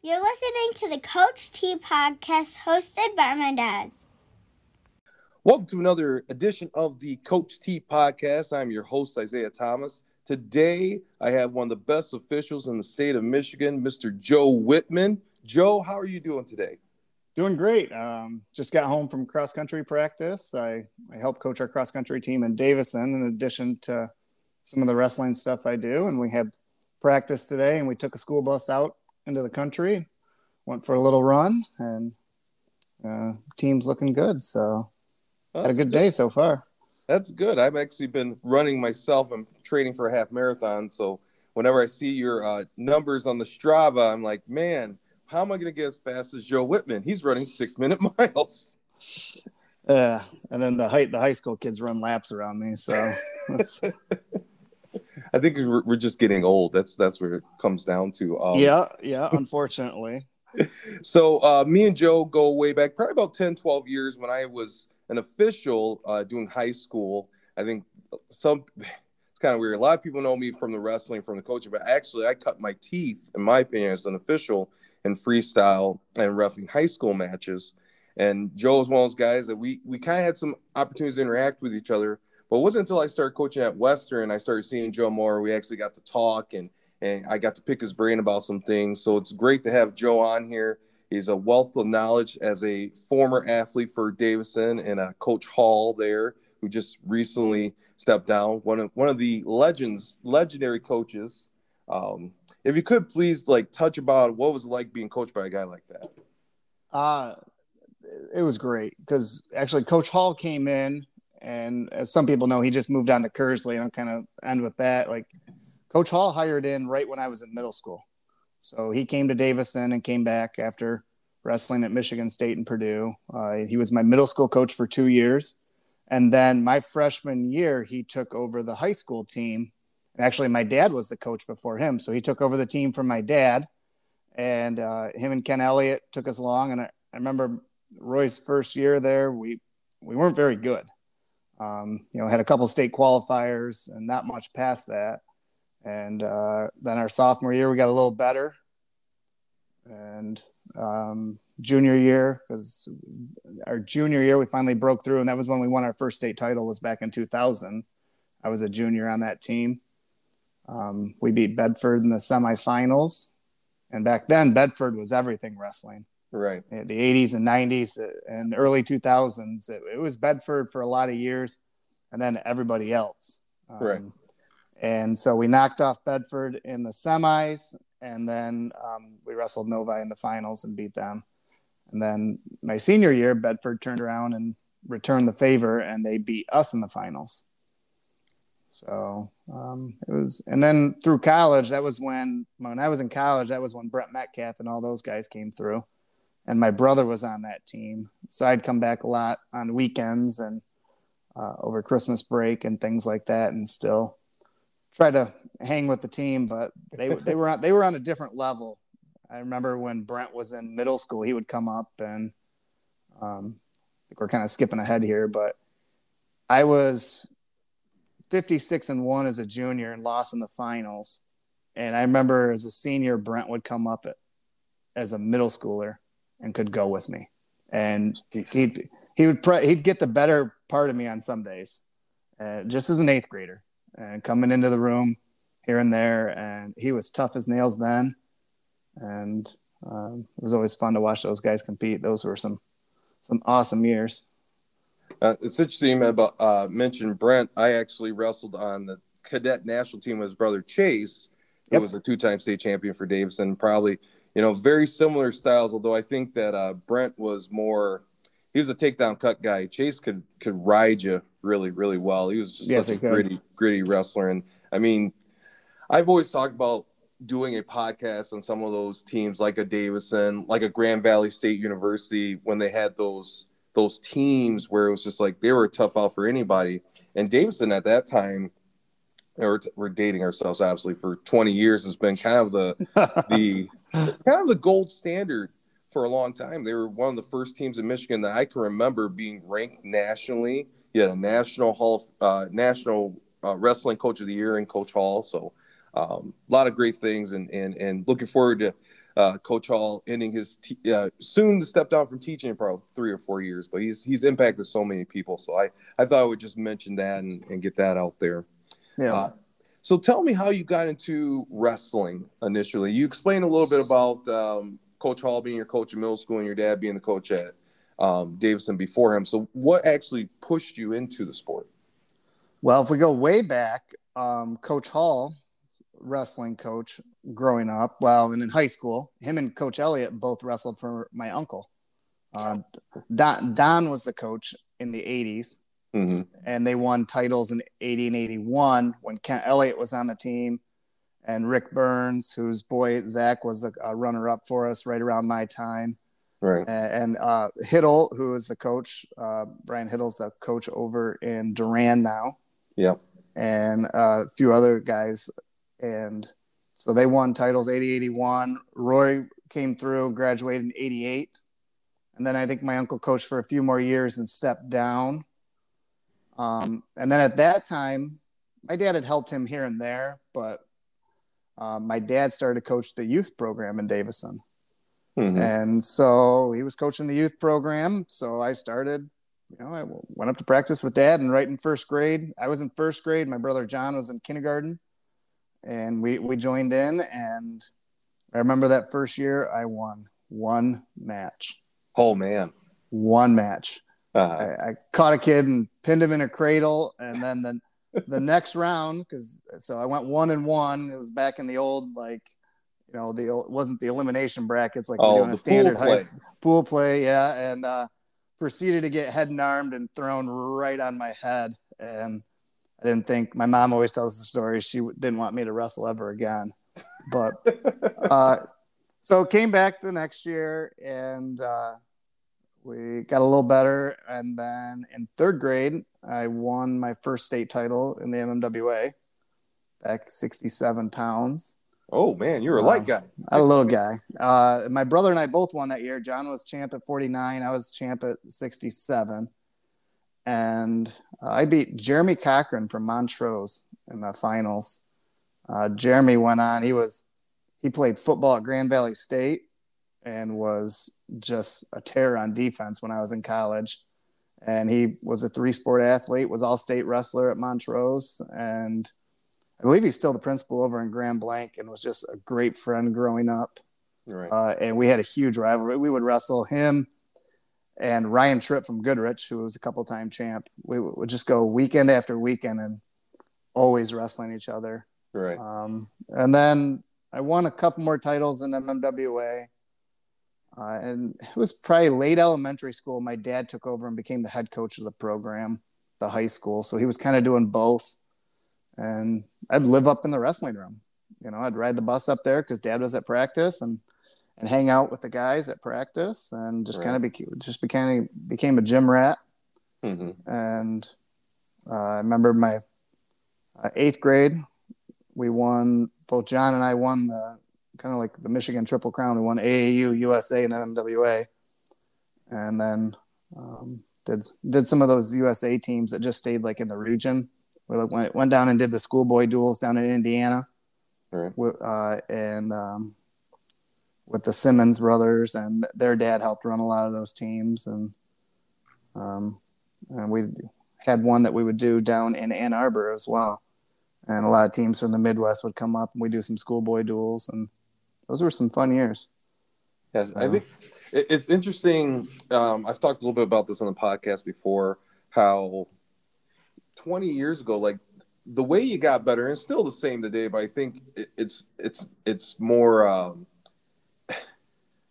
You're listening to the Coach T podcast hosted by my dad. Welcome to another edition of the Coach T podcast. I'm your host, Isaiah Thomas. Today, I have one of the best officials in the state of Michigan, Mr. Joe Whitman. Joe, how are you doing today? Doing great. Um, just got home from cross country practice. I, I help coach our cross country team in Davison, in addition to some of the wrestling stuff I do. And we had practice today, and we took a school bus out into the country, went for a little run, and uh, team's looking good. So That's had a good, good day so far. That's good. I've actually been running myself. I'm training for a half marathon, so whenever I see your uh, numbers on the Strava, I'm like, man, how am I going to get as fast as Joe Whitman? He's running six minute miles. Yeah, and then the height the high school kids run laps around me. So I think we're, we're just getting old. That's that's where it comes down to. Um, yeah, yeah. Unfortunately. so uh, me and Joe go way back, probably about 10, 12 years when I was an official uh, doing high school. I think some it's kind of weird. A lot of people know me from the wrestling, from the coaching, but actually I cut my teeth, in my opinion, as an official in freestyle and roughing high school matches. And Joe was one of those guys that we we kind of had some opportunities to interact with each other but it wasn't until I started coaching at Western I started seeing Joe more. We actually got to talk and and I got to pick his brain about some things. So it's great to have Joe on here. He's a wealth of knowledge as a former athlete for Davison and a Coach Hall there, who just recently stepped down. One of one of the legends, legendary coaches. Um, if you could please like touch about what was like being coached by a guy like that. Uh it was great because actually Coach Hall came in and as some people know, he just moved on to Kearsley. And I'll kind of end with that. Like Coach Hall hired in right when I was in middle school. So he came to Davison and came back after wrestling at Michigan State and Purdue. Uh, he was my middle school coach for two years. And then my freshman year, he took over the high school team. Actually, my dad was the coach before him. So he took over the team from my dad. And uh, him and Ken Elliott took us along. And I, I remember Roy's first year there, we, we weren't very good. Um, you know, had a couple state qualifiers and not much past that. And uh, then our sophomore year, we got a little better. And um, junior year, because our junior year, we finally broke through, and that was when we won our first state title. Was back in 2000. I was a junior on that team. Um, we beat Bedford in the semifinals, and back then Bedford was everything wrestling right. The 80s and 90s and early 2000s it, it, was bedford for a lot of years and then everybody else. Um, right and so we knocked off bedford in the semis and then um, we wrestled novi in the finals and beat them. And then my senior year bedford turned around and returned the favor and they beat us in the finals. So um, it was, and then through college, that was when when I was in college, that was when Brent Metcalf and all those guys came through and my brother was on that team. So I'd come back a lot on weekends and uh, over Christmas break and things like that, and still try to hang with the team. But they they were on they were on a different level. I remember when Brent was in middle school, he would come up and um, I think we're kind of skipping ahead here, but I was 56 and one as a junior and lost in the finals. And I remember as a senior, Brent would come up at, as a middle schooler and could go with me. And he'd he would pre- he'd get the better part of me on some days, uh, just as an eighth grader, and coming into the room here and there. And he was tough as nails then, and um, it was always fun to watch those guys compete. Those were some some awesome years. Uh, it's interesting about uh, mentioned Brent. I actually wrestled on the cadet national team with his brother Chase, who yep. was a two-time state champion for Davison. Probably you know, very similar styles. Although I think that uh, Brent was more, he was a takedown cut guy. Chase could could ride you really, really well. He was just yes, such a gritty, gritty wrestler. And I mean, I've always talked about doing a podcast on some of those teams, like a Davison, like a Grand Valley State University, when they had those those teams where it was just like they were a tough out for anybody. And Davison at that time or we're dating ourselves obviously for 20 years has been kind of the the kind of the gold standard for a long time. They were one of the first teams in Michigan that I can remember being ranked nationally. You had a national hall, uh, national uh, wrestling coach of the year in Coach Hall. So um, a lot of great things, and and and looking forward to uh, Coach Hall ending his te- uh, soon to step down from teaching in probably three or four years, but he's he's impacted so many people. So I I thought I would just mention that and, and get that out there. Yeah. So tell me how you got into wrestling initially. You explained a little bit about um, Coach Hall being your coach in middle school and your dad being the coach at um, Davison before him. So what actually pushed you into the sport? Well, if we go way back, um, Coach Hall, wrestling coach growing up, well, and in high school, him and Coach Elliott both wrestled for my uncle. Uh, Don, Don was the coach in the 80s, Mm-hmm. and they won titles in 80 and 81 when Kent Elliott was on the team. And Rick Burns, whose boy Zach was a, a runner up for us right around my time. Right. and uh, Hiddle, who is the coach, uh, Brian Hiddle's the coach over in Durand now, Yep. and uh, a few other guys. And so they won titles 80 81. Roy came through, graduated in 88. And then I think my uncle coached for a few more years and stepped down. Um, and then at that time, my dad had helped him here and there, but uh, my dad started to coach the youth program in Davison. Mhm. And so he was coaching the youth program. So I started, you know, I went up to practice with dad and right in first grade, I was in first grade. My brother John was in kindergarten and we, we joined in. And I remember that first year I won one match, Oh man. one match. Uh, I, I caught a kid and pinned him in a cradle. And then the, the next round, because so I went one and one. It was back in the old, like, you know, the it wasn't the elimination brackets like Oh, we're doing a standard pool high play. pool play, yeah, and uh, proceeded to get head and armed and thrown right on my head. And I didn't think my mom always tells the story. She w- didn't want me to wrestle ever again, but uh, so came back the next year and uh, we got a little better. And then in third grade, I won my first state title in the MMWA, back 67 pounds. oh man, you're a light guy. I'm a little guy. Uh, my brother and I both won that year. John was champ at 49. I was champ at 67. And uh, I beat Jeremy Cochran from Montrose in the finals. Uh, Jeremy went on. He was he played football at Grand Valley State and was just a terror on defense when I was in college. And he was a three sport athlete, was all state wrestler at Montrose, and I believe he's still the principal over in Grand Blanc and was just a great friend growing up. Right. Uh, and we had a huge rivalry. We would wrestle him and Ryan Tripp from Goodrich, who was a couple time champ. We would just go weekend after weekend and always wrestling each other. right. Um, and then I won a couple more titles in MMWA. Uh, and it was probably late elementary school. My dad took over and became the head coach of the program, the high school. So he was kind of doing both. And I'd live up in the wrestling room. You know, I'd ride the bus up there because dad was at practice and and hang out with the guys at practice and just kind of became just became became a gym rat hmm and uh, I remember my uh, eighth grade, we won. Both John and I won the kind of like the Michigan Triple Crown. We won AAU, USA, and MMWA, and then um, did did some of those USA teams that just stayed like in the region. We like went went down and did the schoolboy duels down in Indiana, Right. with, uh, and um, with the Simmons brothers, and their dad helped run a lot of those teams, and um, and we had one that we would do down in Ann Arbor as well, and a lot of teams from the Midwest would come up, and we do some schoolboy duels, and those were some fun years. Yeah, I think it's interesting. Um, I've talked a little bit about this on the podcast before. How 20 years ago, like the way you got better, and still the same today, but I think it, it's it's it's more. Um,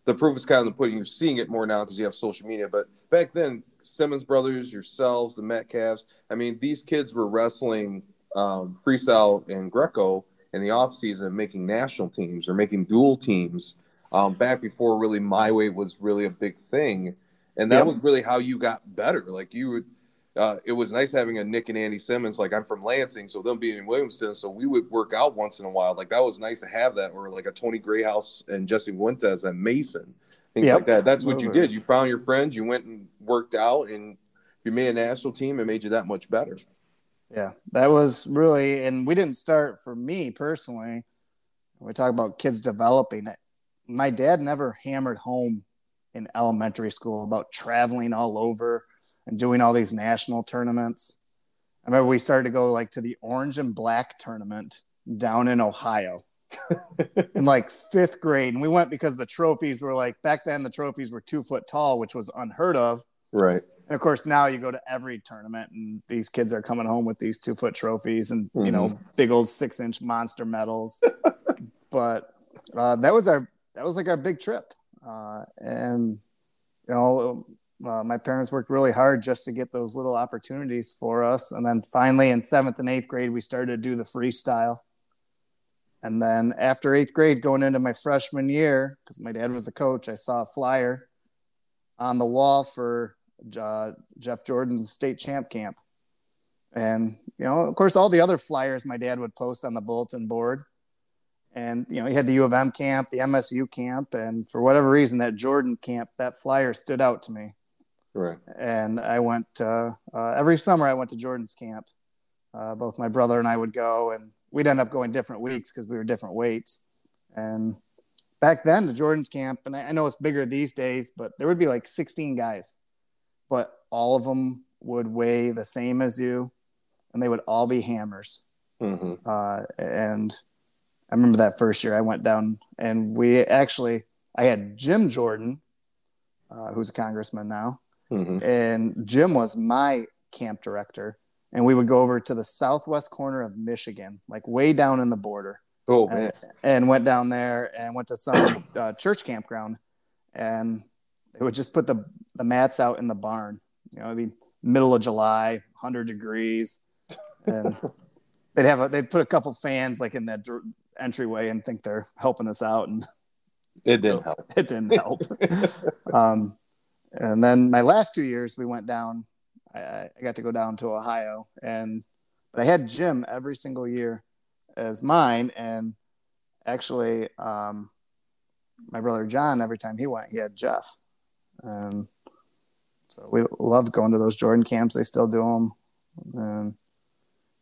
the proof is kind of the pudding. You're seeing it more now because you have social media. But back then, Simmons brothers, yourselves, the Metcalfs. I mean, these kids were wrestling um, freestyle and Greco in the off season, making national teams or making dual teams. Um, back before really my way was really a big thing, and that Yep. was really how you got better. Like you would. Uh, it was nice having a Nick and Andy Simmons. Like I'm from Lansing, so them being in Williamston, so we would work out once in a while. Like that was nice to have that, or like a Tony Grayhouse and Jesse Wintez and Mason, things Yep. like that. That's what you did. You found your friends, you went and worked out, and if you made a national team, it made you that much better. Yeah, that was really, and we didn't start for me personally. We talk about kids developing it. my dad never hammered home in elementary school about traveling all over and doing all these national tournaments. I remember we started to go like to the orange and black tournament down in Ohio in like fifth grade. And we went because the trophies were like back then the trophies were two foot tall, which was unheard of. Right. And of course, now you go to every tournament, and these kids are coming home with these two foot trophies and you know big old six inch monster medals. but uh, that was our that was like our big trip, uh, and you know uh, my parents worked really hard just to get those little opportunities for us. And then finally, in seventh and eighth grade, we started to do the freestyle. And then after eighth grade, going into my freshman year, because my dad was the coach, I saw a flyer on the wall for uh, Jeff Jordan's state champ camp. And, you know, of course, all the other flyers my dad would post on the bulletin board. And, you know, he had the U of M camp, the MSU camp. And for whatever reason, that Jordan camp, that flyer stood out to me. Right. And I went uh, uh, every summer, I went to Jordan's camp. Uh, both my brother and I would go, and we'd end up going different weeks because we were different weights. And back then, the Jordan's camp, and I, I know it's bigger these days, but there would be like 16 guys but all of them would weigh the same as you, and they would all be hammers. Mm-hmm. Uh, and I remember that first year I went down, and we actually I had Jim Jordan, uh, who's a congressman now, Mm-hmm. and Jim was my camp director, and we would go over to the southwest corner of Michigan, like way down in the border Oh man. and, and went down there and went to some uh, church campground and they would just put the, the mats out in the barn. You know it'd be middle of july 100 degrees. And they'd have a they'd put a couple fans like in that dr- entryway and think they're helping us out. And It didn't help. it didn't help. Um, and then my last two years we went down I, I got to go down to ohio. And but i had jim every single year as mine. And actually um, my brother john every time he went he had jeff and so we loved going to those jordan camps they still do them and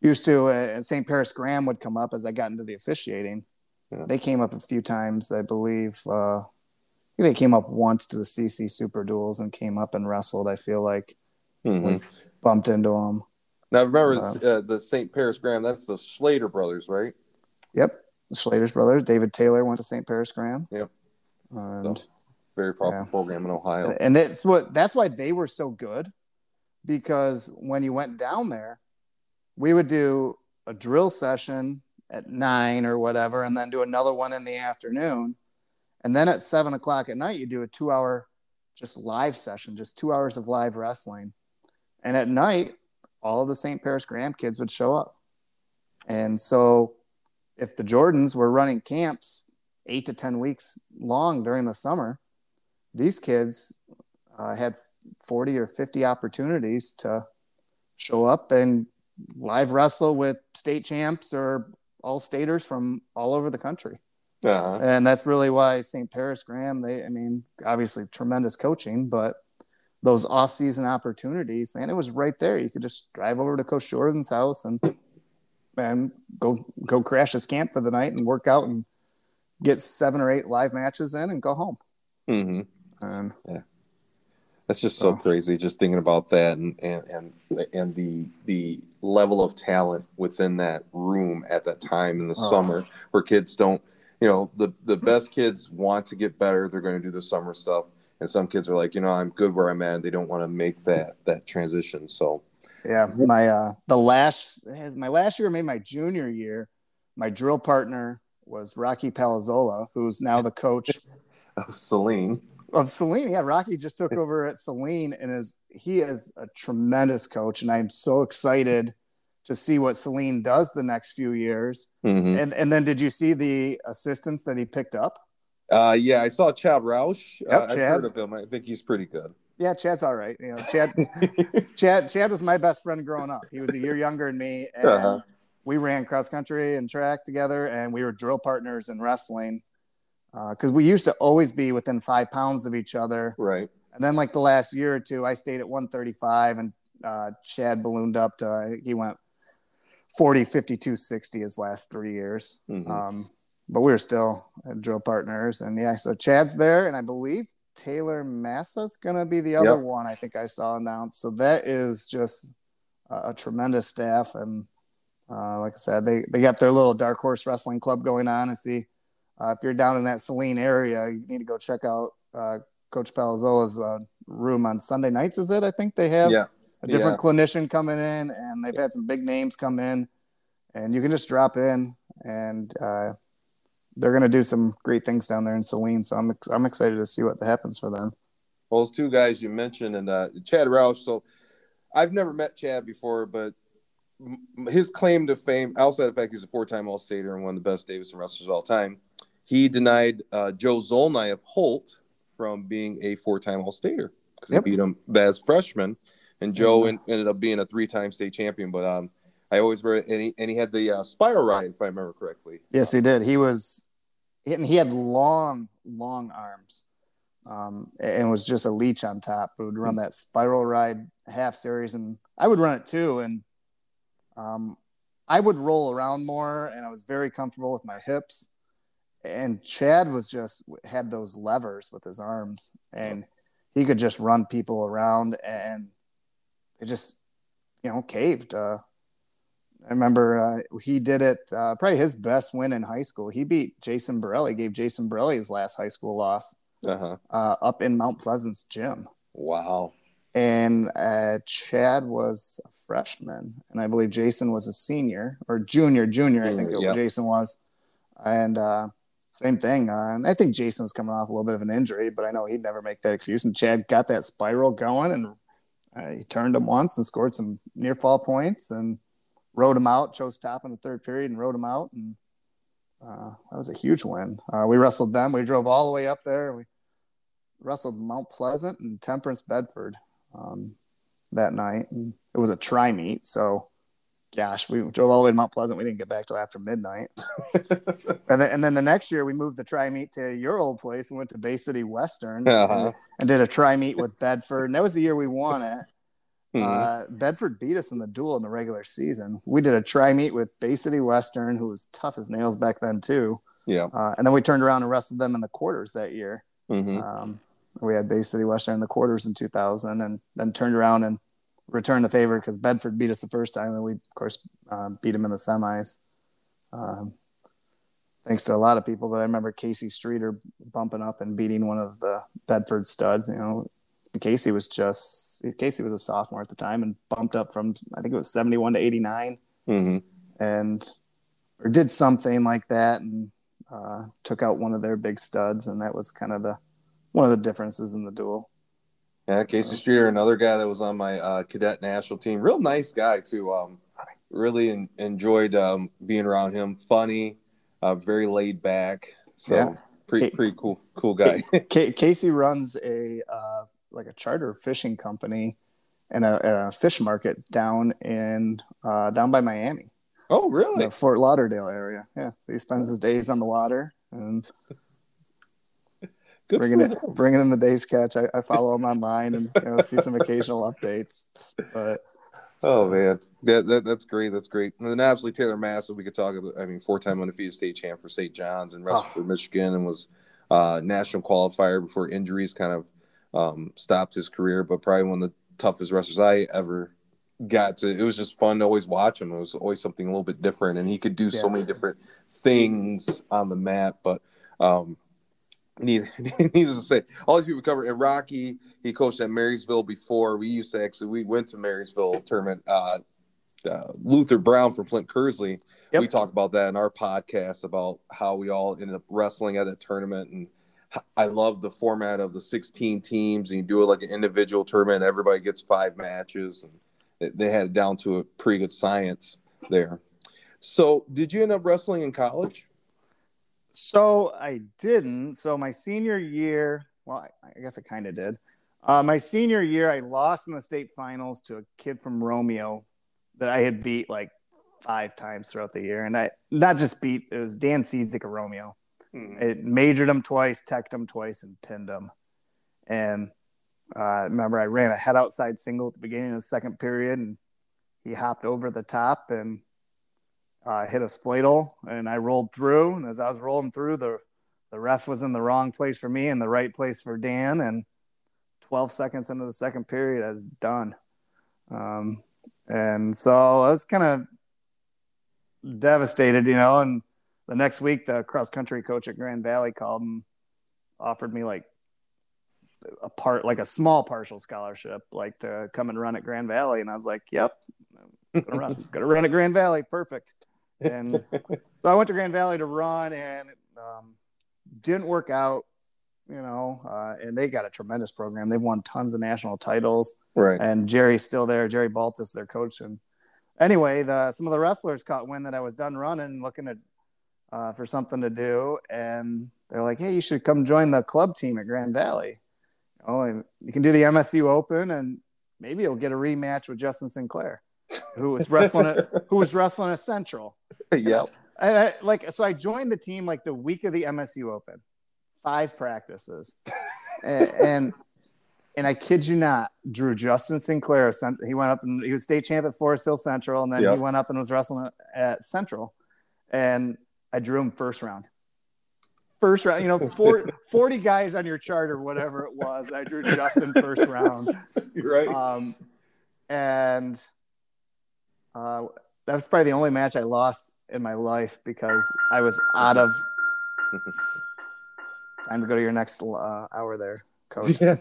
used to uh, st paris graham would come up as i got into the officiating Yeah. they came up a few times i believe uh, I think they came up once to the cc super duels and came up and wrestled i feel like Mhm. bumped into them Now remember Wow. uh, the St. Paris Graham. That's the Slater brothers, right? Yep. The Slater's brothers. David Taylor went to St. Paris Graham. Yep. And Very popular Yeah. program in Ohio. and that's what that's why they were so good because when you went down there, we would do a drill session at nine or whatever, and then do another one in the afternoon. And then at seven o'clock at night, you do a two hour just live session, just two hours of live wrestling. And at night, all of the St. Paris Graham kids would show up. And so if the Jordans were running camps eight to 10 weeks long during the summer, these kids uh, had 40 or 50 opportunities to show up and live wrestle with state champs or all staters from all over the country. Uh-huh. And that's really why St. Paris Graham, they, I mean, obviously tremendous coaching, but those off-season opportunities, man, it was right there. You could just drive over to Coach Jordan's house and and go go crash his camp for the night and work out and get seven or eight live matches in and go home. hmm And yeah, That's just so Oh. crazy. Just thinking about that and and and and the the level of talent within that room at that time in the Oh. summer, where kids don't, you know, the the best kids want to get better. They're going to do the summer stuff, and some kids are like, you know, I'm good where I'm at. They don't want to make that that transition. So yeah, my uh the last my last year, maybe my junior year, my drill partner was Rocky Palazzola, who's now the coach of Saline, of Saline. Yeah, Rocky just took over at Saline and is he is a tremendous coach, and I'm so excited to see what Saline does the next few years. Mhm. And and then did you see the assistants that he picked up? uh, yeah, I saw Chad Roush. Yep, uh, I've heard of him. I think he's pretty good. Yeah, Chad's all right. You know, Chad Chad Chad was my best friend growing up. He was a year younger than me, and Uh-huh. we ran cross country and track together, and we were drill partners in wrestling. Because we used to always be within five pounds of each other, Right. And then like the last year or two, I stayed at 135 and uh, Chad ballooned up to, I think he went 40, 52, 60 his last three years. Mhm. Um, but we were still drill partners. And yeah, so Chad's there, and I believe Taylor Massa's gonna be the other Yep. one. I think I saw announced. So that is just a, a tremendous staff, and uh, like I said, they they got their little dark horse wrestling club going on. And see, uh, if you're down in that Saline area, you need to go check out uh, Coach Palazzola's uh, room on Sunday nights. Is it? I think they have Yeah. a different clinician coming in, and they've had some big names come in, and you can just drop in, and uh, they're going to do some great things down there in Saline. So I'm ex- I'm excited to see what happens for them. Well, those two guys you mentioned and uh, Chad Roush. So I've never met Chad before, but his claim to fame, outside the fact he's a four-time All-Stater and one of the best Davison wrestlers of all time, he denied uh, Joe Zolny of Holt from being a four-time All-Stater because Yep. he beat him as freshman, and Joe Mhm. en- ended up being a three-time state champion. But um, I always read, and he, and he had the uh, spiral ride, if I remember correctly. Yes, he did. He was, and he had long, long arms, um, and was just a leech on top. He would run that spiral ride half series, and I would run it too. And um, I would roll around more, and I was very comfortable with my hips. And Chad was just had those levers with his arms, and he could just run people around, and it just, you know, caved. Uh, I remember uh, he did it uh, probably his best win in high school. He beat Jason Borelli, gave Jason Borelli his last high school loss Uh-huh. uh, up in Mount Pleasant's gym. Wow. And uh, Chad was a freshman, and I believe Jason was a senior or junior. Junior, I think Junior, yeah. Jason was. And uh, same thing. Uh, and I think Jason was coming off a little bit of an injury, but I know he'd never make that excuse. And Chad got that spiral going, and uh, he turned him once and scored some near fall points and rode him out. Chose top in the third period and rode him out, and uh, that was a huge win. Uh, we wrestled them. We drove all the way up there. We wrestled Mount Pleasant and Temperance Bedford um, that night, and it was a tri meet, So, gosh, we drove all the way to Mount Pleasant. We didn't get back till after midnight. and, then, and then the next year, we moved the tri meet to your old place. We went to Bay City Western Uh-huh. and, and did a tri meet with Bedford, and that was the year we won it. Mhm. Uh, Bedford beat us in the duel in the regular season. We did a tri meet with Bay City Western, who was tough as nails back then too. yeah. Uh, and then we turned around and wrestled them in the quarters that year. hmm Um, we had Bay City Western in the quarters in 2000, and then turned around and returned the favor because Bedford beat us the first time, and we of course uh, beat them in the semis. Um, thanks to a lot of people, but I remember Casey Streeter bumping up and beating one of the Bedford studs. You know, Casey was just Casey was a sophomore at the time and bumped up from I think it was 71 to 89 hmm and or did something like that and uh, took out one of their big studs, and that was kind of the one of the differences in the duel. Yeah, Casey Streeter, another guy that was on my uh, cadet national team. Real nice guy too. Um, really en- enjoyed um, being around him. Funny, uh, very laid back. So Yeah. pretty pretty cool cool guy. Ca Casey runs a uh, like a charter fishing company and a, a fish market down in uh, down by Miami, oh really? the Fort Lauderdale area. Yeah, so he spends his days on the water and Good bringing it, him. bringing in the day's catch. I, I follow him online and you know, see some occasional updates. But Oh man, that, that that's great. That's great. And then obviously Taylor Massa, we could talk. I mean, four-time undefeated state champ for St. John's and wrestled Oh. for Michigan and was uh, national qualifier before injuries kind of um, stopped his career. But probably one of the toughest wrestlers I ever got to. It was just fun to always watch him. It was always something a little bit different, and he could do so many different things on the mat. But um, Needless, to say, all these people cover. And Rocky, he coached at Marysville before. We used to actually, we went to Marysville tournament. Uh, uh, Luther Brown from Flint Kearsley. Yep. We talked about that in our podcast about how we all ended up wrestling at that tournament. And I love the format of the 16 teams, and you do it like an individual tournament. Everybody gets five matches, and they had it down to a pretty good science there. So, did you end up wrestling in college? So I didn't. So my senior year, well, I, I guess I kind of did. Uh, my senior year, I lost in the state finals to a kid from Romeo that I had beat like five times throughout the year, and I not just beat. It was Dan Cizik of Romeo. It majored him twice, teched him twice, and pinned him. And uh, remember, I ran a head outside single at the beginning of the second period, and he hopped over the top, and uh, hit a spladle and I rolled through. And as I was rolling through, the the ref was in the wrong place for me and the right place for Dan. And 12 seconds into the second period, I was done. Um, and so I was kind of devastated, you know. And the next week, the cross country coach at Grand Valley called and offered me like a part, like a small partial scholarship, like to come and run at Grand Valley. And I was like, "Yep, I'm gonna run, gonna run at Grand Valley, perfect." And so I went to Grand Valley to run, and um, didn't work out you know, uh, and they got a tremendous program. They've won tons of national titles. Right. And Jerry's still there. Jerry Baltes, their coach. And anyway, the some of the wrestlers caught wind that I was done running, looking at uh, for something to do, and they're like, "Hey, you should come join the club team at Grand Valley. You, know, you can do the MSU Open, and maybe you'll get a rematch with Justin Sinclair, who was wrestling at who was wrestling at Central." yep. And I, like, so I joined the team like the week of the MSU Open five practices, and, and, and I kid you not, drew Justin Sinclair. sent. He went up and he was state champ at Forest Hill Central, and then yep. he went up and was wrestling at Central, and I drew him first round. First round, you know, 40, 40 guys on your chart or whatever it was. I drew Justin first round. You're right. Um, and uh, that was probably the only match I lost in my life because I was out of time to go to your next uh, hour there, coach. Yeah,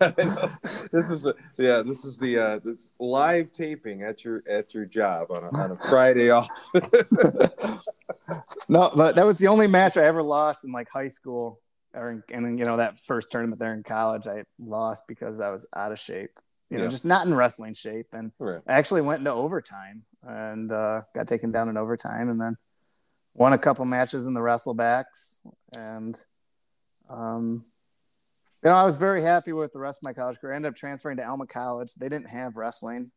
this is a, yeah, this is the uh, this live taping at your at your job on a, on a Friday off. no, but that was the only match I ever lost in like high school, or in, and you know that first tournament there in college, I lost because I was out of shape. You know, yeah. just not in wrestling shape, and right. I actually went into overtime and uh, got taken down in overtime, and then won a couple matches in the wrestlebacks and um, you know, I was very happy with the rest of my college career. I ended up transferring to Alma College. They didn't have wrestling,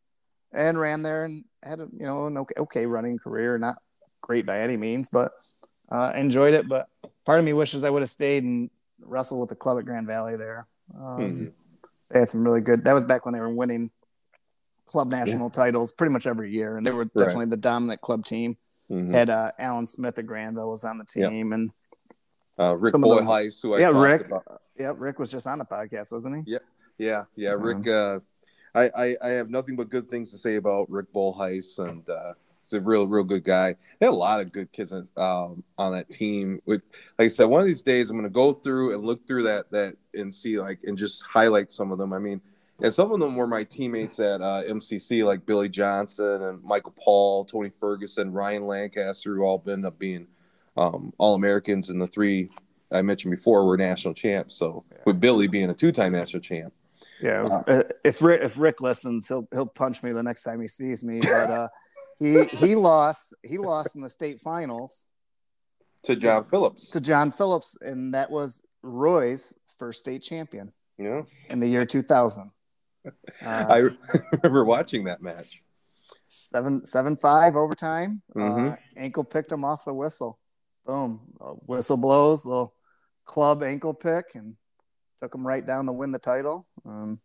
and ran there and had a you know an okay, okay running career. Not great by any means, but uh, enjoyed it. But part of me wishes I would have stayed and wrestled with the club at Grand Valley there. Um, mm-hmm. They had some really good. That was back when they were winning club national yeah. titles pretty much every year, and they were definitely right. the dominant club team. Mm-hmm. Had uh, Alan Smith at Granville was on the team, yep. and uh, Rick Bolhuis, who I yeah, Rick. About. Yeah, Rick was just on the podcast, wasn't he? Yeah, yeah, yeah. Uh-huh. Rick, uh, I, I, I have nothing but good things to say about Rick Bolhuis, and uh, he's a real, real good guy. They had a lot of good kids um, on that team. With, like I said, one of these days I'm going to go through and look through that that and see like and just highlight some of them. I mean, and some of them were my teammates at uh, MCC, like Billy Johnson and Michael Paul, Tony Ferguson, Ryan Lancaster, who all ended up being um, All Americans, and the three I mentioned before were national champs. So yeah. with Billy being a two-time national champ. Yeah, uh, if Rick, if Rick listens, he'll he'll punch me the next time he sees me. But uh, he he lost he lost in the state finals to John Phillips. To John Phillips, and that was Roy's first state champion. Yeah, in the year two thousand. I remember watching that match. Seven seven five overtime. Mm-hmm. Uh, ankle picked him off the whistle boom, whistle blows, little club ankle pick, and took him right down to win the title. Um,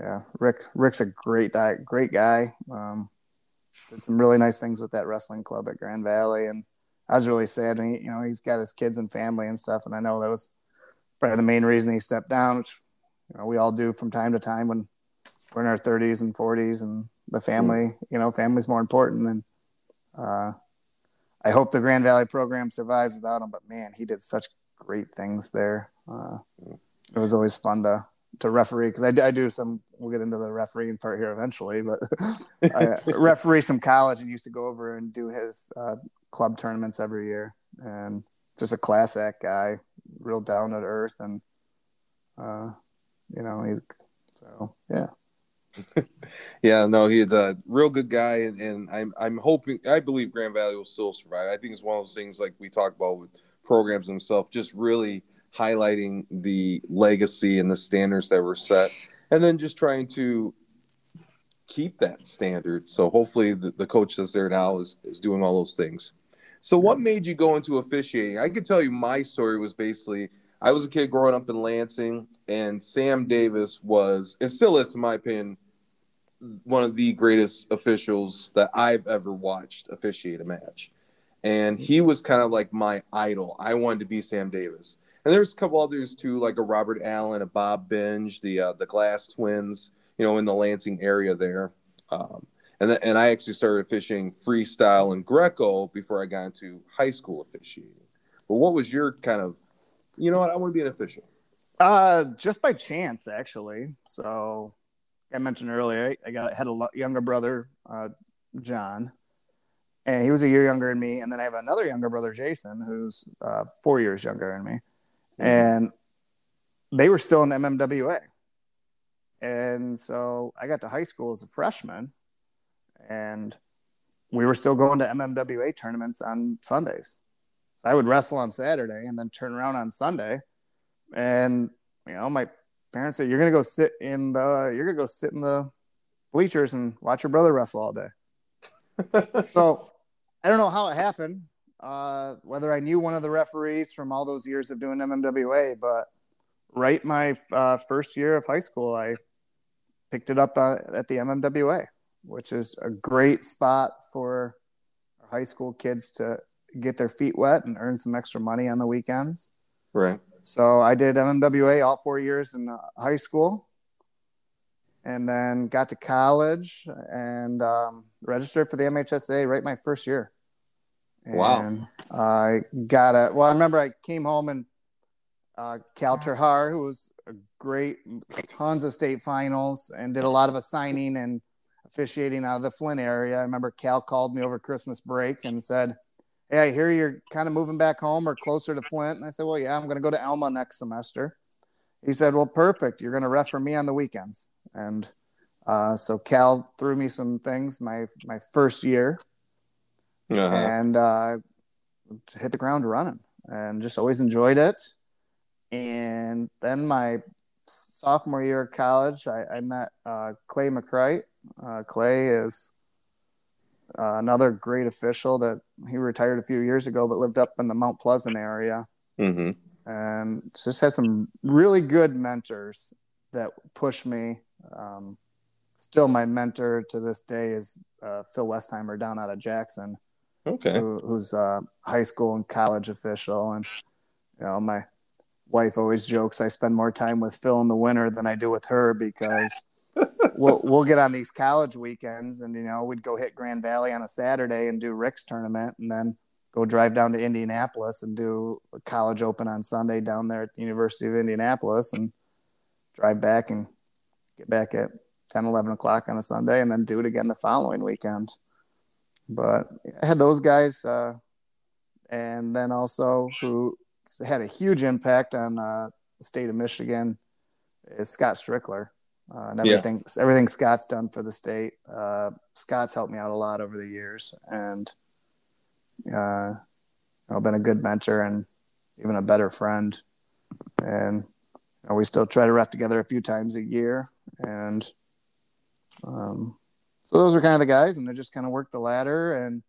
yeah, Rick. Rick's a great guy. Great guy. Um, did some really nice things with that wrestling club at Grand Valley, and I was really sad. He, you know, he's got his kids and family and stuff, and I know that was probably the main reason he stepped down, which you know we all do from time to time when we're in our 30s and 40s, and the family, you know, family's more important. And uh, I hope the Grand Valley program survives without him. But man, he did such great things there. Uh, it was always fun to to referee because I, I, do some. We'll get into the refereeing part here eventually, but I referee some college and used to go over and do his uh, club tournaments every year. And just a class act guy, real down to earth, and uh, you know, he. So yeah. yeah, no, he's a real good guy, and, and, I'm I'm hoping I believe Grand Valley will still survive. I think it's one of those things like we talk about with programs themselves, just really highlighting the legacy and the standards that were set, and then just trying to keep that standard. So hopefully, the, the coach that's there now is is doing all those things. So, what made you go into officiating? I can tell you my story was basically I was a kid growing up in Lansing, and Sam Davis was, and still is, in my opinion, one of the greatest officials that I've ever watched officiate a match. And he was kind of like my idol. I wanted to be Sam Davis. And there's a couple others too, like a Robert Allen, a Bob Binge, the uh, the Glass Twins, you know, in the Lansing area there. Um, and th- and I actually started fishing freestyle and Greco before I got into high school officiating. But what was your kind of, you know what, I want to be an official. Uh, just by chance, actually. So, I mentioned earlier, I got had a younger brother, uh, John, and he was a year younger than me. And then I have another younger brother, Jason, who's uh, four years younger than me, mm-hmm. and they were still in MMWA. And so I got to high school as a freshman, and we were still going to MMWA tournaments on Sundays. So I would wrestle on Saturday and then turn around on Sunday, and you know my parents said, "You're gonna go sit in the you're gonna go sit in the bleachers and watch your brother wrestle all day." so I don't know how it happened, uh, whether I knew one of the referees from all those years of doing MMWA, but right my uh, first year of high school, I picked it up uh, at the MMWA which is a great spot for high school kids to get their feet wet and earn some extra money on the weekends. Right. So I did MMWA all four years in uh, high school, and then got to college and um, registered for the MHSA right my first year. And wow. I got a well. I remember I came home and uh, Cal Terhar, who was a great, tons of state finals, and did a lot of assigning and officiating out of the Flint area. I remember Cal called me over Christmas break and said, Hey, I hear you're kind of moving back home or closer to Flint. And I said, Well, yeah, I'm going to go to Alma next semester. He said, Well, perfect. You're going to ref for me on the weekends. And uh, so Cal threw me some things my my first year, uh-huh. and uh, hit the ground running, and just always enjoyed it. And then my sophomore year of college, I, I met uh, Clay McCright, uh, Clay is uh, another great official that he retired a few years ago, but lived up in the Mount Pleasant area. Mm-hmm. And just had some really good mentors that pushed me. Um, still, my mentor to this day is uh, Phil Westheimer down out of Jackson. Okay. Who, who's a high school and college official. And, you know, my wife always jokes I spend more time with Phil in the winter than I do with her because we'll we'll get on these college weekends, and you know we'd go hit Grand Valley on a Saturday and do Rick's tournament, and then go drive down to Indianapolis and do a college open on Sunday down there at the University of Indianapolis, and drive back and get back at 10, 11 o'clock on a Sunday, and then do it again the following weekend. But I had those guys, uh, and then also who had a huge impact on uh, the state of Michigan is Scott Strickler uh, and everything yeah. everything Scott's done for the state. Uh, Scott's helped me out a lot over the years, and uh, I've been a good mentor and even a better friend. And you know, we still try to ref together a few times a year, and um, so those are kind of the guys, and they just kind of work the ladder. And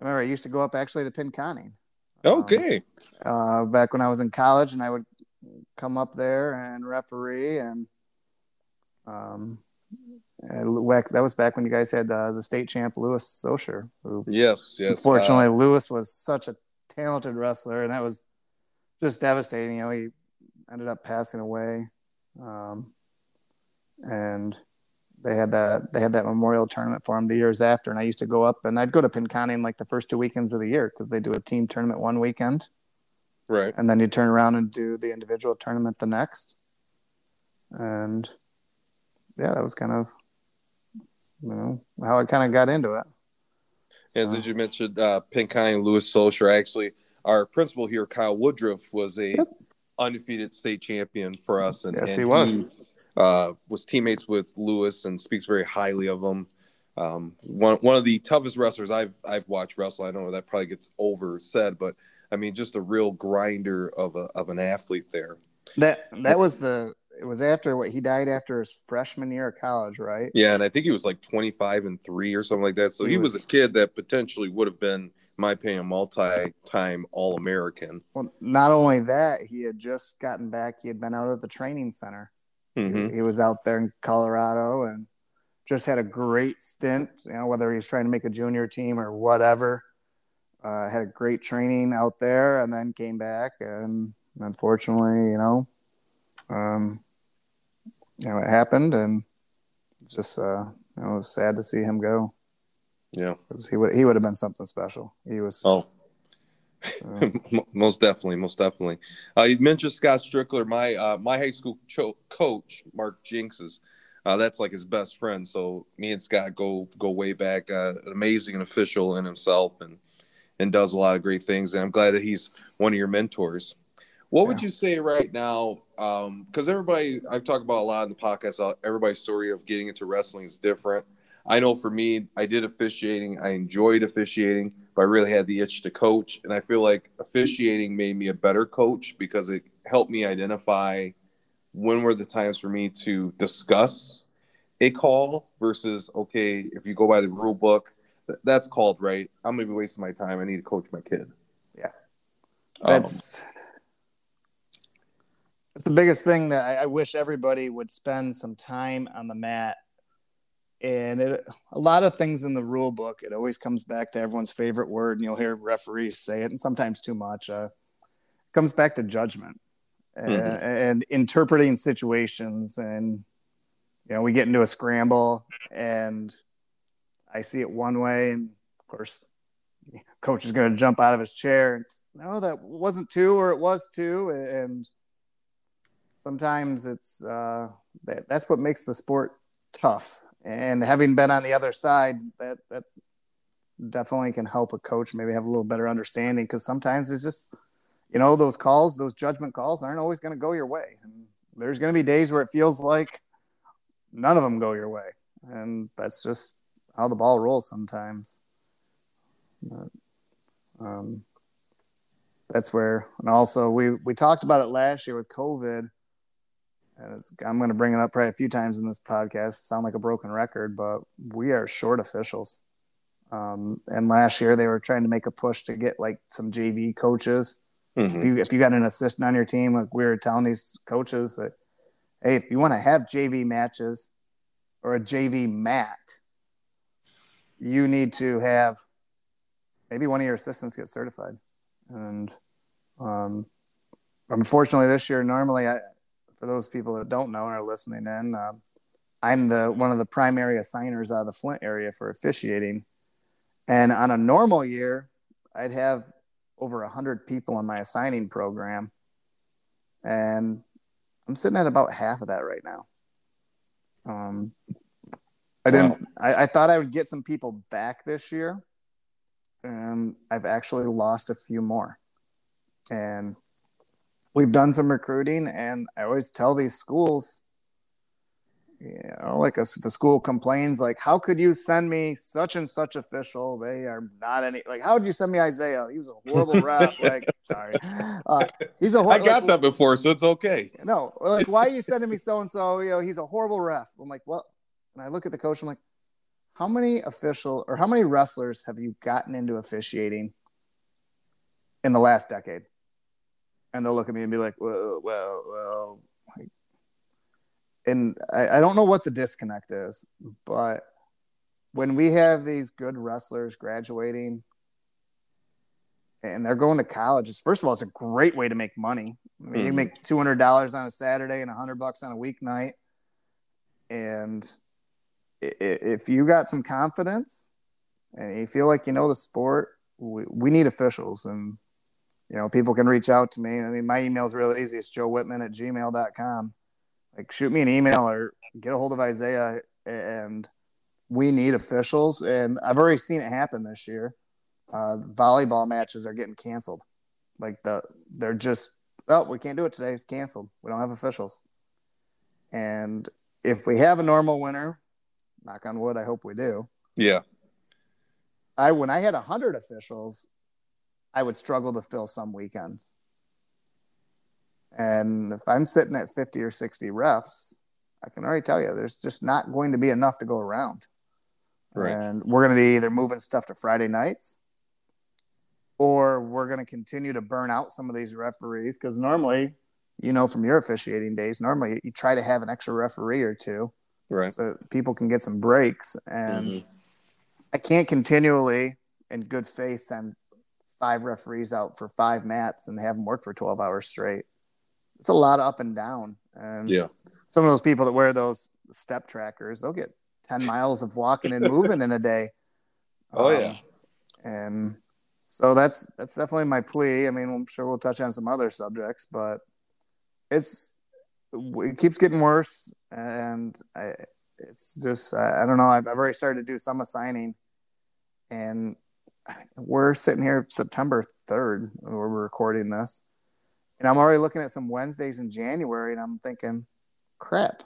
I remember I used to go up actually to Pinconning. Okay. Um, uh, back when I was in college, and I would come up there and referee and um, that was back when you guys had uh, the state champ Lewis Socher. Who, yes, yes. Unfortunately, uh, Lewis was such a talented wrestler, and that was just devastating. You know, he ended up passing away, um, and they had that they had that memorial tournament for him the years after. And I used to go up, and I'd go to Pinconning like the first two weekends of the year because they do a team tournament one weekend, right? And then you turn around and do the individual tournament the next, and yeah, that was kind of you know how I kind of got into it. So. As you mentioned, uh, Pinconning and Lewis Socher, actually, our principal here, Kyle Woodruff, was a yep. undefeated state champion for us, and yes, and he was. He, uh, was teammates with Lewis and speaks very highly of him. Um, one one of the toughest wrestlers I've I've watched wrestle. I know that probably gets over said, but I mean, just a real grinder of a of an athlete there. That that was the it was after what he died after his freshman year of college, right? Yeah, and I think he was like 25 and 3 or something like that. So he, he was, was, a kid that potentially would have been in my opinion multi-time all-American. Well, not only that, he had just gotten back, he had been out at the training center. Mm-hmm. He, he was out there in Colorado and just had a great stint. You know, whether he was trying to make a junior team or whatever. Uh, had a great training out there, and then came back, and unfortunately, you know, um, you know, it happened, and it's just uh, you know, it was sad to see him go. Yeah, he would he would have been something special. He was. Oh, uh, most definitely, most definitely. Uh, you mentioned Scott Strickler, my uh, my high school cho- coach, Mark Jinxes. Uh, that's like his best friend. So me and Scott go go way back. Uh, amazing official in himself, and and does a lot of great things. And I'm glad that he's one of your mentors. What yeah. would you say right now? Um, because um, everybody, I've talked about a lot in the podcast. Uh, everybody's story of getting into wrestling is different. I know for me, I did officiating. I enjoyed officiating, but I really had the itch to coach. And I feel like officiating made me a better coach because it helped me identify when were the times for me to discuss a call versus, okay, if you go by the rule book, that's called right. I'm gonna be wasting my time. I need to coach my kid. Yeah, that's um, that's the biggest thing that I, I, wish everybody would spend some time on the mat. And it, a lot of things in the rule book, it always comes back to everyone's favorite word, and you'll hear referees say it, and sometimes too much. Uh, comes back to judgment mm-hmm. and, and interpreting situations, and you know, we get into a scramble, and I see it one way, and of course, coach is going to jump out of his chair and no, that wasn't two, or it was two, and sometimes it's uh, that, that's what makes the sport tough. And having been on the other side, that that's definitely can help a coach maybe have a little better understanding because sometimes it's just you know those calls, those judgment calls aren't always going to go your way. And there's going to be days where it feels like none of them go your way, and that's just how the ball rolls sometimes. But, um, that's where, and also we we talked about it last year with COVID. And I'm going to bring it up probably a few times in this podcast. Sound like a broken record, but we are short officials. Um, and last year they were trying to make a push to get like some JV coaches. Mm-hmm. If you if you got an assistant on your team, like we were telling these coaches that, hey, if you want to have JV matches or a JV mat, you need to have maybe one of your assistants get certified. And um, unfortunately, this year, normally, I, for those people that don't know and are listening in, uh, I'm the one of the primary assigners out of the Flint area for officiating. And on a normal year, I'd have over 100 people in my assigning program. And I'm sitting at about half of that right now. Um, I didn't. Wow. I, I, thought I would get some people back this year, and I've actually lost a few more. And we've done some recruiting, and I always tell these schools, you know, like a, the school complains, like, "How could you send me such and such official? They are not any. Like, how would you send me Isaiah? He was a horrible ref. Like, sorry, uh, he's a. Hor- I got like, that before, so it's okay. No, like, why are you sending me so and so? You know, he's a horrible ref. I'm like, well and I look at the coach. I'm like, how many official or how many wrestlers have you gotten into officiating in the last decade? And they'll look at me and be like, well, well, well. And I, I don't know what the disconnect is, but when we have these good wrestlers graduating and they're going to college, first of all, it's a great way to make money. I mean, mm-hmm. You make two hundred dollars on a Saturday and hundred bucks on a weeknight, and if you got some confidence and you feel like you know the sport, we, we need officials. And, you know, people can reach out to me. I mean, my email is really easy. It's joe whitman at gmail.com. Like, shoot me an email or get a hold of Isaiah. And we need officials. And I've already seen it happen this year. Uh, volleyball matches are getting canceled. Like, the they're just, well, we can't do it today. It's canceled. We don't have officials. And if we have a normal winter, knock on wood, I hope we do. Yeah. I when I had a hundred officials, I would struggle to fill some weekends. And if I'm sitting at 50 or 60 refs, I can already tell you there's just not going to be enough to go around. Right. And we're going to be either moving stuff to Friday nights or we're going to continue to burn out some of these referees because normally, you know, from your officiating days, normally you try to have an extra referee or two Right. so people can get some breaks. And Mhm. I can't continually, in good faith, send five referees out for five mats and they have them work for 12 hours straight. It's a lot of up and down. And Yeah. some of those people that wear those step trackers, they'll get 10 miles of walking and moving in a day. Oh, Um, yeah. And so that's that's definitely my plea. I mean, I'm sure we'll touch on some other subjects, but it's it keeps getting worse, and I, it's just I, I don't know. I've, I've already started to do some assigning, and we're sitting here September 3rd when we're recording this, and I'm already looking at some Wednesdays in January, and I'm thinking, crap,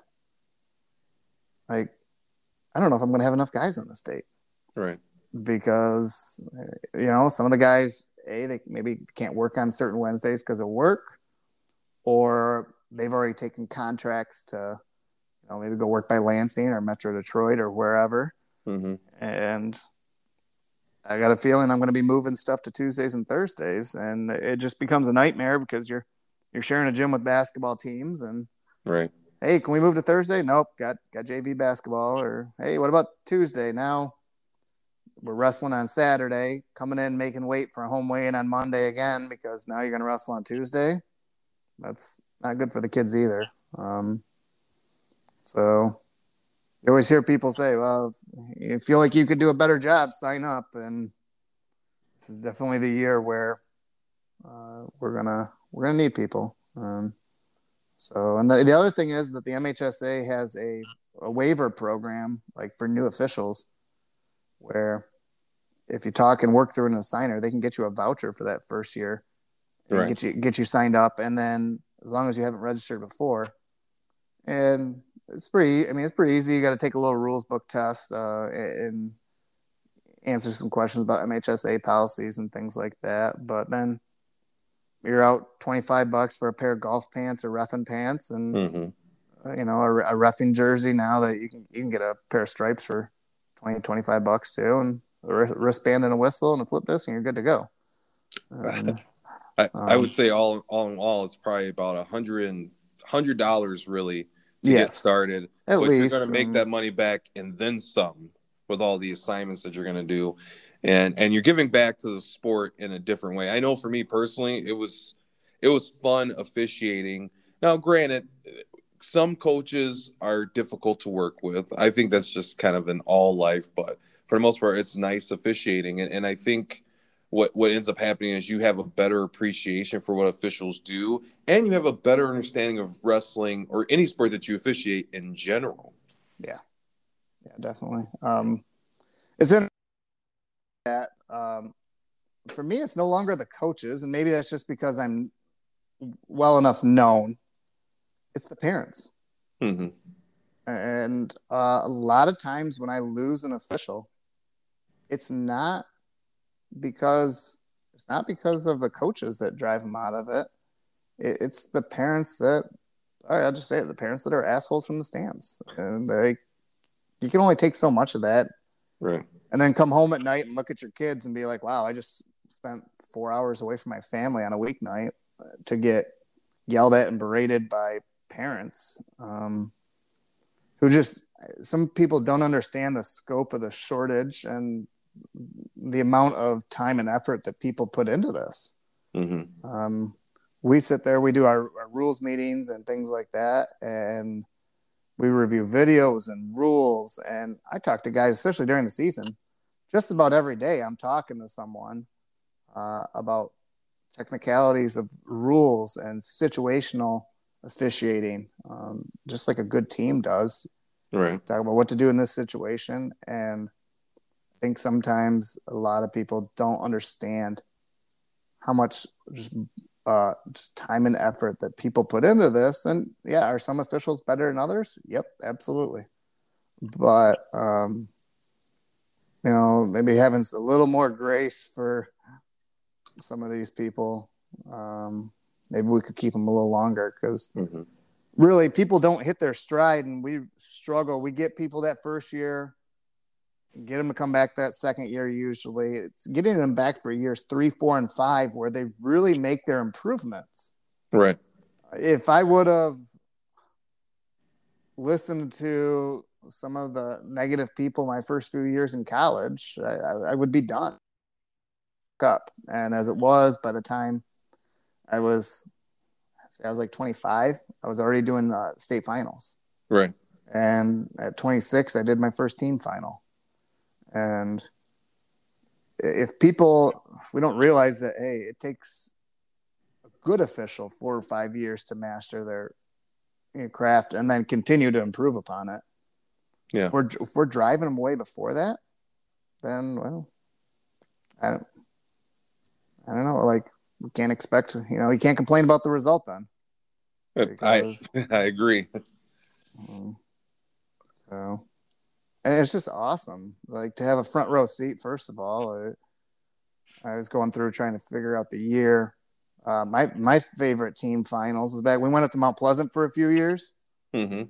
like I don't know if I'm going to have enough guys on this date. Right. because you know some of the guys a they maybe can't work on certain Wednesdays because of work, or they've already taken contracts to you know maybe go work by Lansing or Metro Detroit or wherever, hmm and I got a feeling I'm going to be moving stuff to Tuesdays and Thursdays, and it just becomes a nightmare because you're you're sharing a gym with basketball teams and Right. hey, can we move to Thursday? Nope, got got JV basketball. Or hey, what about Tuesday? Now we're wrestling on Saturday, coming in making weight for a home weigh-in on Monday again because now you're going to wrestle on Tuesday. That's not good for the kids either. Um, so you always hear people say, "Well, if you feel like you could do a better job, sign up." And this is definitely the year where uh, we're gonna we're gonna need people. Um, so, and the, the other thing is that the MHSA has a, a waiver program, like for new officials, where if you talk and work through an assigner, they can get you a voucher for that first year, and Right. get you get you signed up, and then as long as you haven't registered before, and it's pretty. I mean, it's pretty easy. You got to take a little rules book test uh, and answer some questions about MHSA policies and things like that. But then you're out 25 bucks for a pair of golf pants or reffing pants and hmm uh, you know a, a reffing jersey now that you can you can get a pair of stripes for 20 25 bucks too and a wristband and a whistle and a flip disc and you're good to go um, I, I Um, would say all all in all, it's probably about a hundred and hundred dollars really to get yes started. at but least you're going to make that money back and then some with all the assignments that you're going to do. And and you're giving back to the sport in a different way. I know for me personally it was it was fun officiating. Now granted some coaches are difficult to work with. I think that's just kind of an all life but for the most part it's nice officiating. And, and i think what what ends up happening is you have a better appreciation for what officials do and you have a better understanding of wrestling or any sport that you officiate in general. Yeah. Yeah, definitely. Um it's in that um for me it's no longer the coaches and maybe that's just because i'm well enough known. It's the parents. Mm-hmm. and uh, a lot of times when I lose an official, it's not because it's not because of the coaches that drive them out of it. it it's the parents that all right, I'll just say it, the parents that are assholes from the stands, and they you can only take so much of that, right. And then come home at night and look at your kids and be like, wow, I just spent four hours away from my family on a weeknight to get yelled at and berated by parents um, who just some people don't understand the scope of the shortage and the amount of time and effort that people put into this. Hmm um, we sit there we do our, our rules meetings and things like that and we review videos and rules and i talk to guys especially during the season just about every day i'm talking to someone uh, about technicalities of rules and situational officiating um, just like a good team does. Right. Talk about what to do in this situation and think sometimes a lot of people don't understand how much just uh, just time and effort that people put into this. And yeah are some officials better than others? Yep absolutely. But um you know maybe having a little more grace for some of these people um maybe we could keep them a little longer because hmm really people don't hit their stride and we struggle. We get people that first year get them to come back that second year usually it's getting them back for years three four and five where they really make their improvements right if i would have listened to some of the negative people my first few years in college, I, I, would be done. Up and as it was, by the time I was, I was like 25, I was already doing uh, state finals. Right. And at 26, I did my first team final. And if people, if we don't realize that, hey, it takes a good official four or five years to master their you know, craft and then continue to improve upon it. Yeah. If we're, if we're driving them away before that, then, well, I don't, I don't know. Like, we can't expect, you know, you can't complain about the result then. Because, I, I agree. Um, so, and it's just awesome. Like to have a front row seat, first of all. I, I was going through trying to figure out the year. Uh, my my favorite team finals was back. We went up to Mount Pleasant for a few years. Mm-hmm.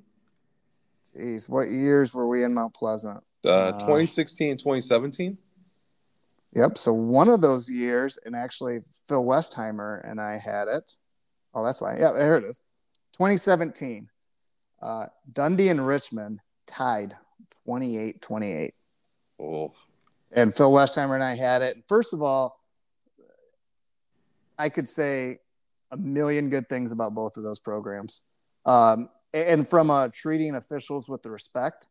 Jeez, what years were we in Mount Pleasant? Uh, 2016, 2017. Yep. So one of those years, and actually Phil Westheimer and I had it. Oh, that's why. Yeah, here it is. 2017. Uh, Dundee and Richmond tied 28 28. Oh. And Phil Westheimer and I had it. First of all, I could say a million good things about both of those programs. Um, and from uh, treating officials with the respect,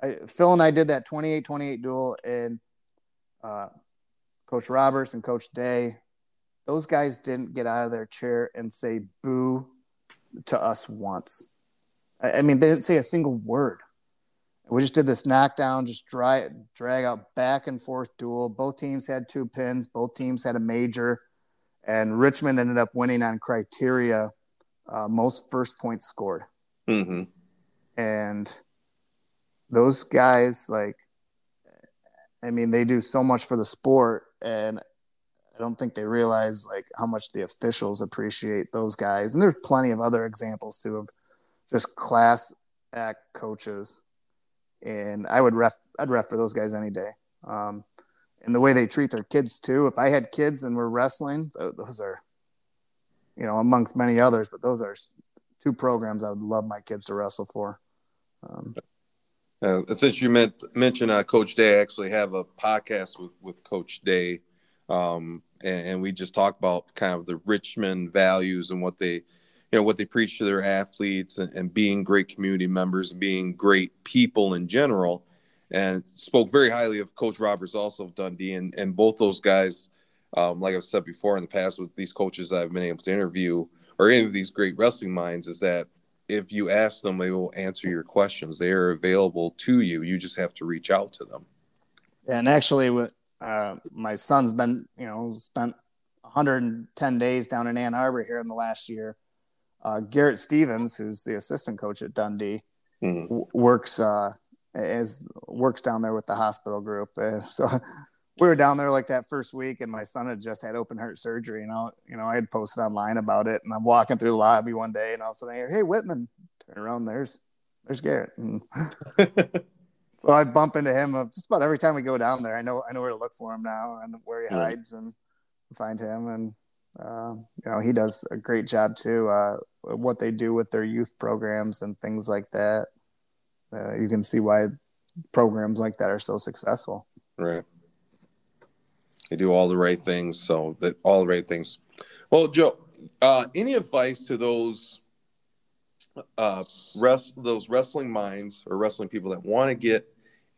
I, Phil and I did that 28 28 duel, and uh, Coach Roberts and Coach Day, those guys didn't get out of their chair and say boo to us once. I, I mean, they didn't say a single word. We just did this knockdown, just dry, drag out back and forth duel. Both teams had two pins. Both teams had a major, and Richmond ended up winning on criteria, uh, most first points scored. Mm-hmm. And those guys, like, I mean, they do so much for the sport, and I don't think they realize like how much the officials appreciate those guys. And there's plenty of other examples too of just class act coaches and I would ref I'd ref for those guys any day. Um, and the way they treat their kids too. If I had kids and we're wrestling, those are, you know, amongst many others, but those are two programs I would love my kids to wrestle for. Um, uh, since you meant, mentioned uh, Coach Day, I actually have a podcast with, with Coach Day, um, and, and we just talk about kind of the Richmond values and what they you know what they preach to their athletes and, and, being great community members and being great people in general. And spoke very highly of coach roberts also of dundee. And, and both those guys um, like i've said before in the past with these coaches i've been able to interview or any of these great wrestling minds is that if you ask them they will answer your questions. They are available to you. You just have to reach out to them. And actually with uh, my son's been you know spent 110 days down in ann arbor here in the last year uh, Garrett Stevens, who's the assistant coach at Dundee, mm-hmm. w- works uh, as works down there with the hospital group. And so we were down there like that first week, and my son had just had open heart surgery. And I, you know, I had posted online about it, and I'm walking through the lobby one day, and all of a sudden I hear, "Hey, Whitman!" Turn around, there's there's Garrett. And so I bump into him just about every time we go down there. I know I know where to look for him now, and where he hides, and find him and uh, you know, he does a great job too. Uh, what they do with their youth programs and things like that. Uh, you can see why programs like that are so successful. Right. They do all the right things. So that all the right things. Well, Joe, uh, any advice to those uh, rest those wrestling minds or wrestling people that want to get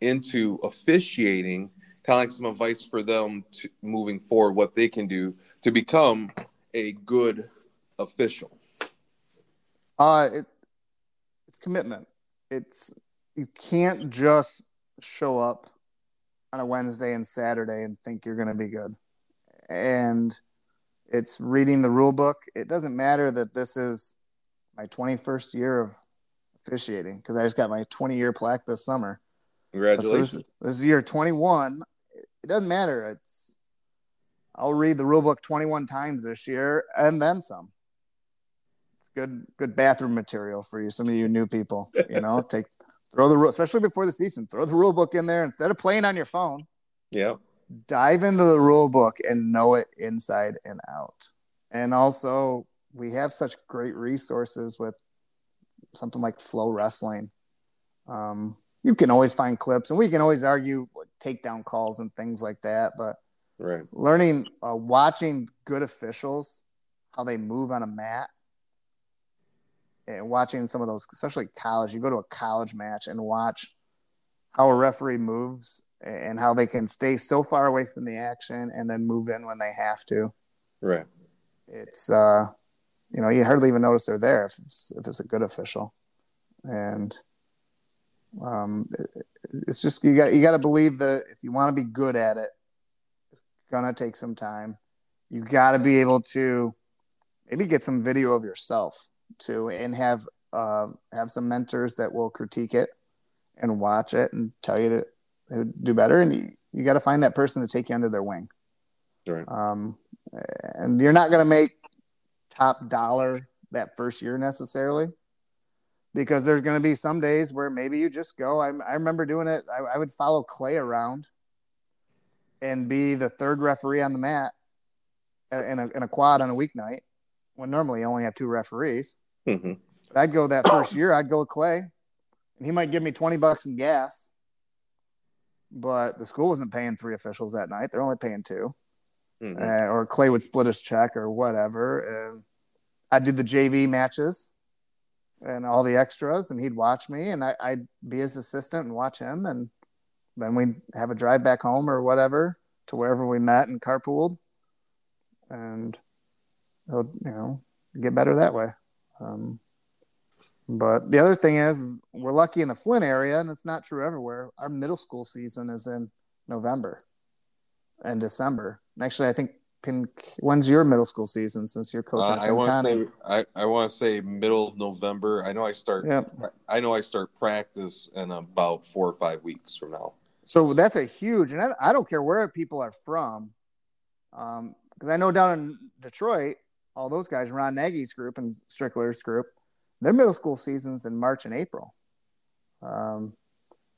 into officiating? Kind of like some advice for them to moving forward, what they can do to become a good official? Uh, it, it's commitment. It's you can't just show up on a Wednesday and Saturday and think you're going to be good. And it's reading the rule book. It doesn't matter that this is my 21st year of officiating because I just got my 20 year plaque this summer. Congratulations. So this, this is year 21. It doesn't matter. It's I'll read the rule book 21 times this year and then some. Good, good bathroom material for you. Some of you new people, you know, take throw the rule, especially before the season, throw the rule book in there instead of playing on your phone. Yeah. Dive into the rule book and know it inside and out. And also, we have such great resources with something like FloWrestling. Um, you can always find clips, and we can always argue like, takedown calls and things like that. But Right. learning, uh, watching good officials, how they move on a mat, and watching some of those, especially college. You go to a college match and watch how a referee moves and how they can stay so far away from the action and then move in when they have to. Right. It's uh, you know, you hardly even notice they're there if it's, if it's a good official, and um, it- it's just you got you got to believe that if you want to be good at it, it's gonna take some time. You got to be able to maybe get some video of yourself too, and have uh, have some mentors that will critique it and watch it and tell you to, to do better. And you, you got to find that person to take you under their wing. Right. Um, and you're not going to make top dollar that first year necessarily because there's going to be some days where maybe you just go. I, I remember doing it. I, I would follow Clay around and be the third referee on the mat in a, in a quad on a weeknight when normally you only have two referees. hmm But I'd go that first year, I'd go with Clay and he might give me 20 bucks in gas. But the school wasn't paying three officials that night. They're only paying 2 hmm uh, or Clay would split his check or whatever. And I'd do the JV matches and all the extras, and he'd watch me, and I, I'd be his assistant and watch him, and then we'd have a drive back home or whatever to wherever we met and carpooled, and it'll, you know get better that way. Um, but the other thing is, is we're lucky in the Flint area, and it's not true everywhere. Our middle school season is in November and December. And actually, I think Pin. When's your middle school season? Since you're coaching, Uh, I want to say I, I want to say middle of November. I know I start. Yep. I know I start practice in about four or five weeks from now. So that's a huge, and I, I don't care where people are from, because I know down in Detroit, all those guys, Ron Nagy's group and Strickler's group, their middle school seasons in March and April, um,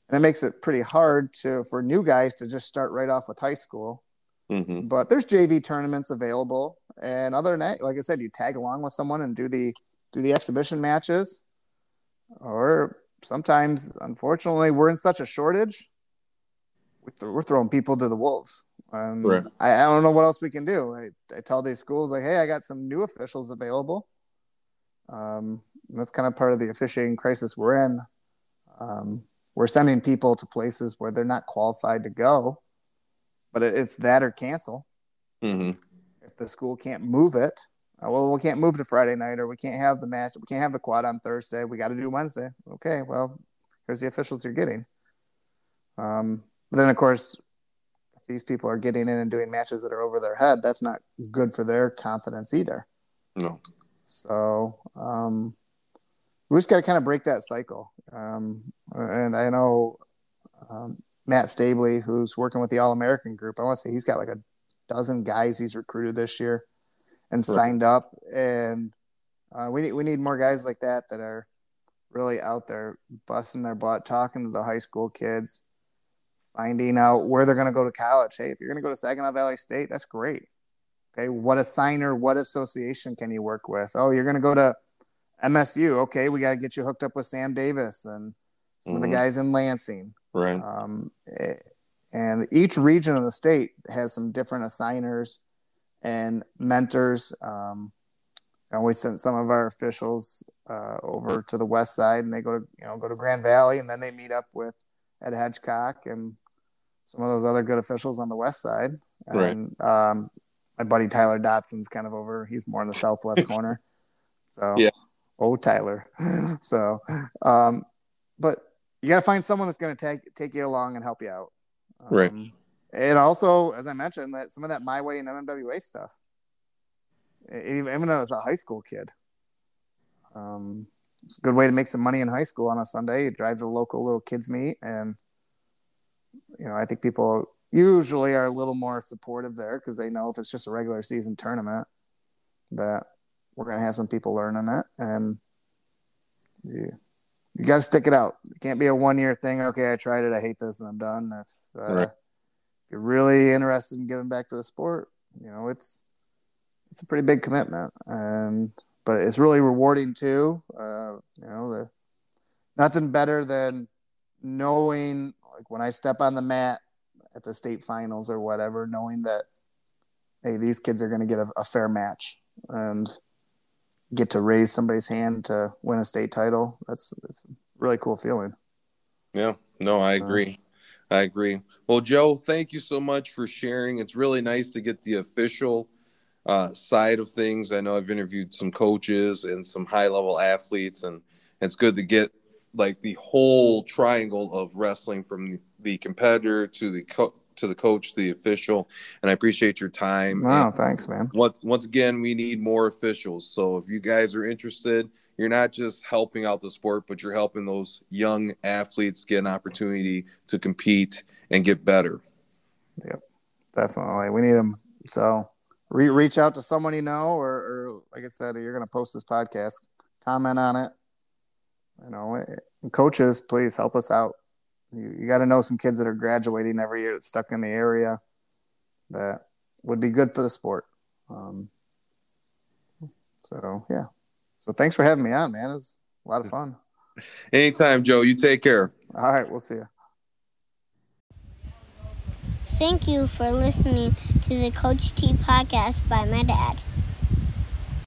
and it makes it pretty hard to for new guys to just start right off with high school. hmm But there's JV tournaments available, and other than that, like I said, you tag along with someone and do the do the exhibition matches, or sometimes, unfortunately, we're in such a shortage, we're, th- we're throwing people to the wolves. Um, Right. I, I don't know what else we can do. I, I tell these schools like, hey, I got some new officials available. Um, and that's kind of part of the officiating crisis we're in. Um, we're sending people to places where they're not qualified to go, but it, it's that or cancel. hmm If the school can't move it, uh, well, we can't move to Friday night, or we can't have the match. We can't have the quad on Thursday. We got to do Wednesday. Okay, well, here's the officials you're getting. Um, but then, of course, these people are getting in and doing matches that are over their head, that's not good for their confidence either. No. So um, we just got to kind of break that cycle. Um, and I know um, Matt Stabley, who's working with the All American group, I want to say he's got like a dozen guys he's recruited this year and Right. signed up. And uh, we need we need more guys like that that are really out there busting their butt, talking to the high school kids, finding out where they're going to go to college. Hey, if you're going to go to Saginaw Valley State, that's great. Okay, what assigner, what association can you work with? Oh, you're going to go to MSU. Okay, we got to get you hooked up with Sam Davis and some of the Mhm. guys in Lansing. Right. Um, eh, and each region of the state has some different assigners and mentors. Um, and we sent some of our officials uh, over to the west side, and they go to you know go to Grand Valley, and then they meet up with Ed Hedgecock and some of those other good officials on the west side. Right. And um, my buddy Tyler Dotson's kind of over; he's more in the southwest corner. So Yeah. oh Tyler. so, um, but you got to find someone that's going to take take you along and help you out. Right. Um, and also, as I mentioned, that some of that my way and MMWA stuff, even even as a high school kid, um, it's a good way to make some money in high school on a Sunday. You drive to the local little kids meet, and you know I think people usually are a little more supportive there because they know if it's just a regular season tournament that we're going to have some people learning it, and you you got to stick it out. It can't be a one year thing. Okay, I tried it. I hate this, and I'm done. If, uh, Right. if you're really interested in giving back to the sport, you know it's it's a pretty big commitment, and but it's really rewarding too. Uh, you know, the, nothing better than knowing like when I step on the mat at the state finals or whatever, knowing that hey, these kids are going to get a, a, fair match and get to raise somebody's hand to win a state title. That's that's a really cool feeling. Yeah, no, I agree. Uh, I agree. Well, Joe, thank you so much for sharing. It's really nice to get the official uh, side of things. I know I've interviewed some coaches and some high level athletes, and it's good to get like the whole triangle of wrestling from the competitor to the co- to the coach, the official, and I appreciate your time. Wow, and thanks, man. Once once again, we need more officials. So if you guys are interested, you're not just helping out the sport, but you're helping those young athletes get an opportunity to compete and get better. Yep, definitely. We need them. So re- reach out to someone you know, or, or like I said, you're going to post this podcast, comment on it. You know, coaches, please help us out. You, you got to know some kids that are graduating every year that's stuck in the area that would be good for the sport. Um, so yeah. So thanks for having me on, man. It was a lot of fun. Anytime, Joe. You take care. All right, we'll see you. Thank you for listening to the Coach T podcast by my dad.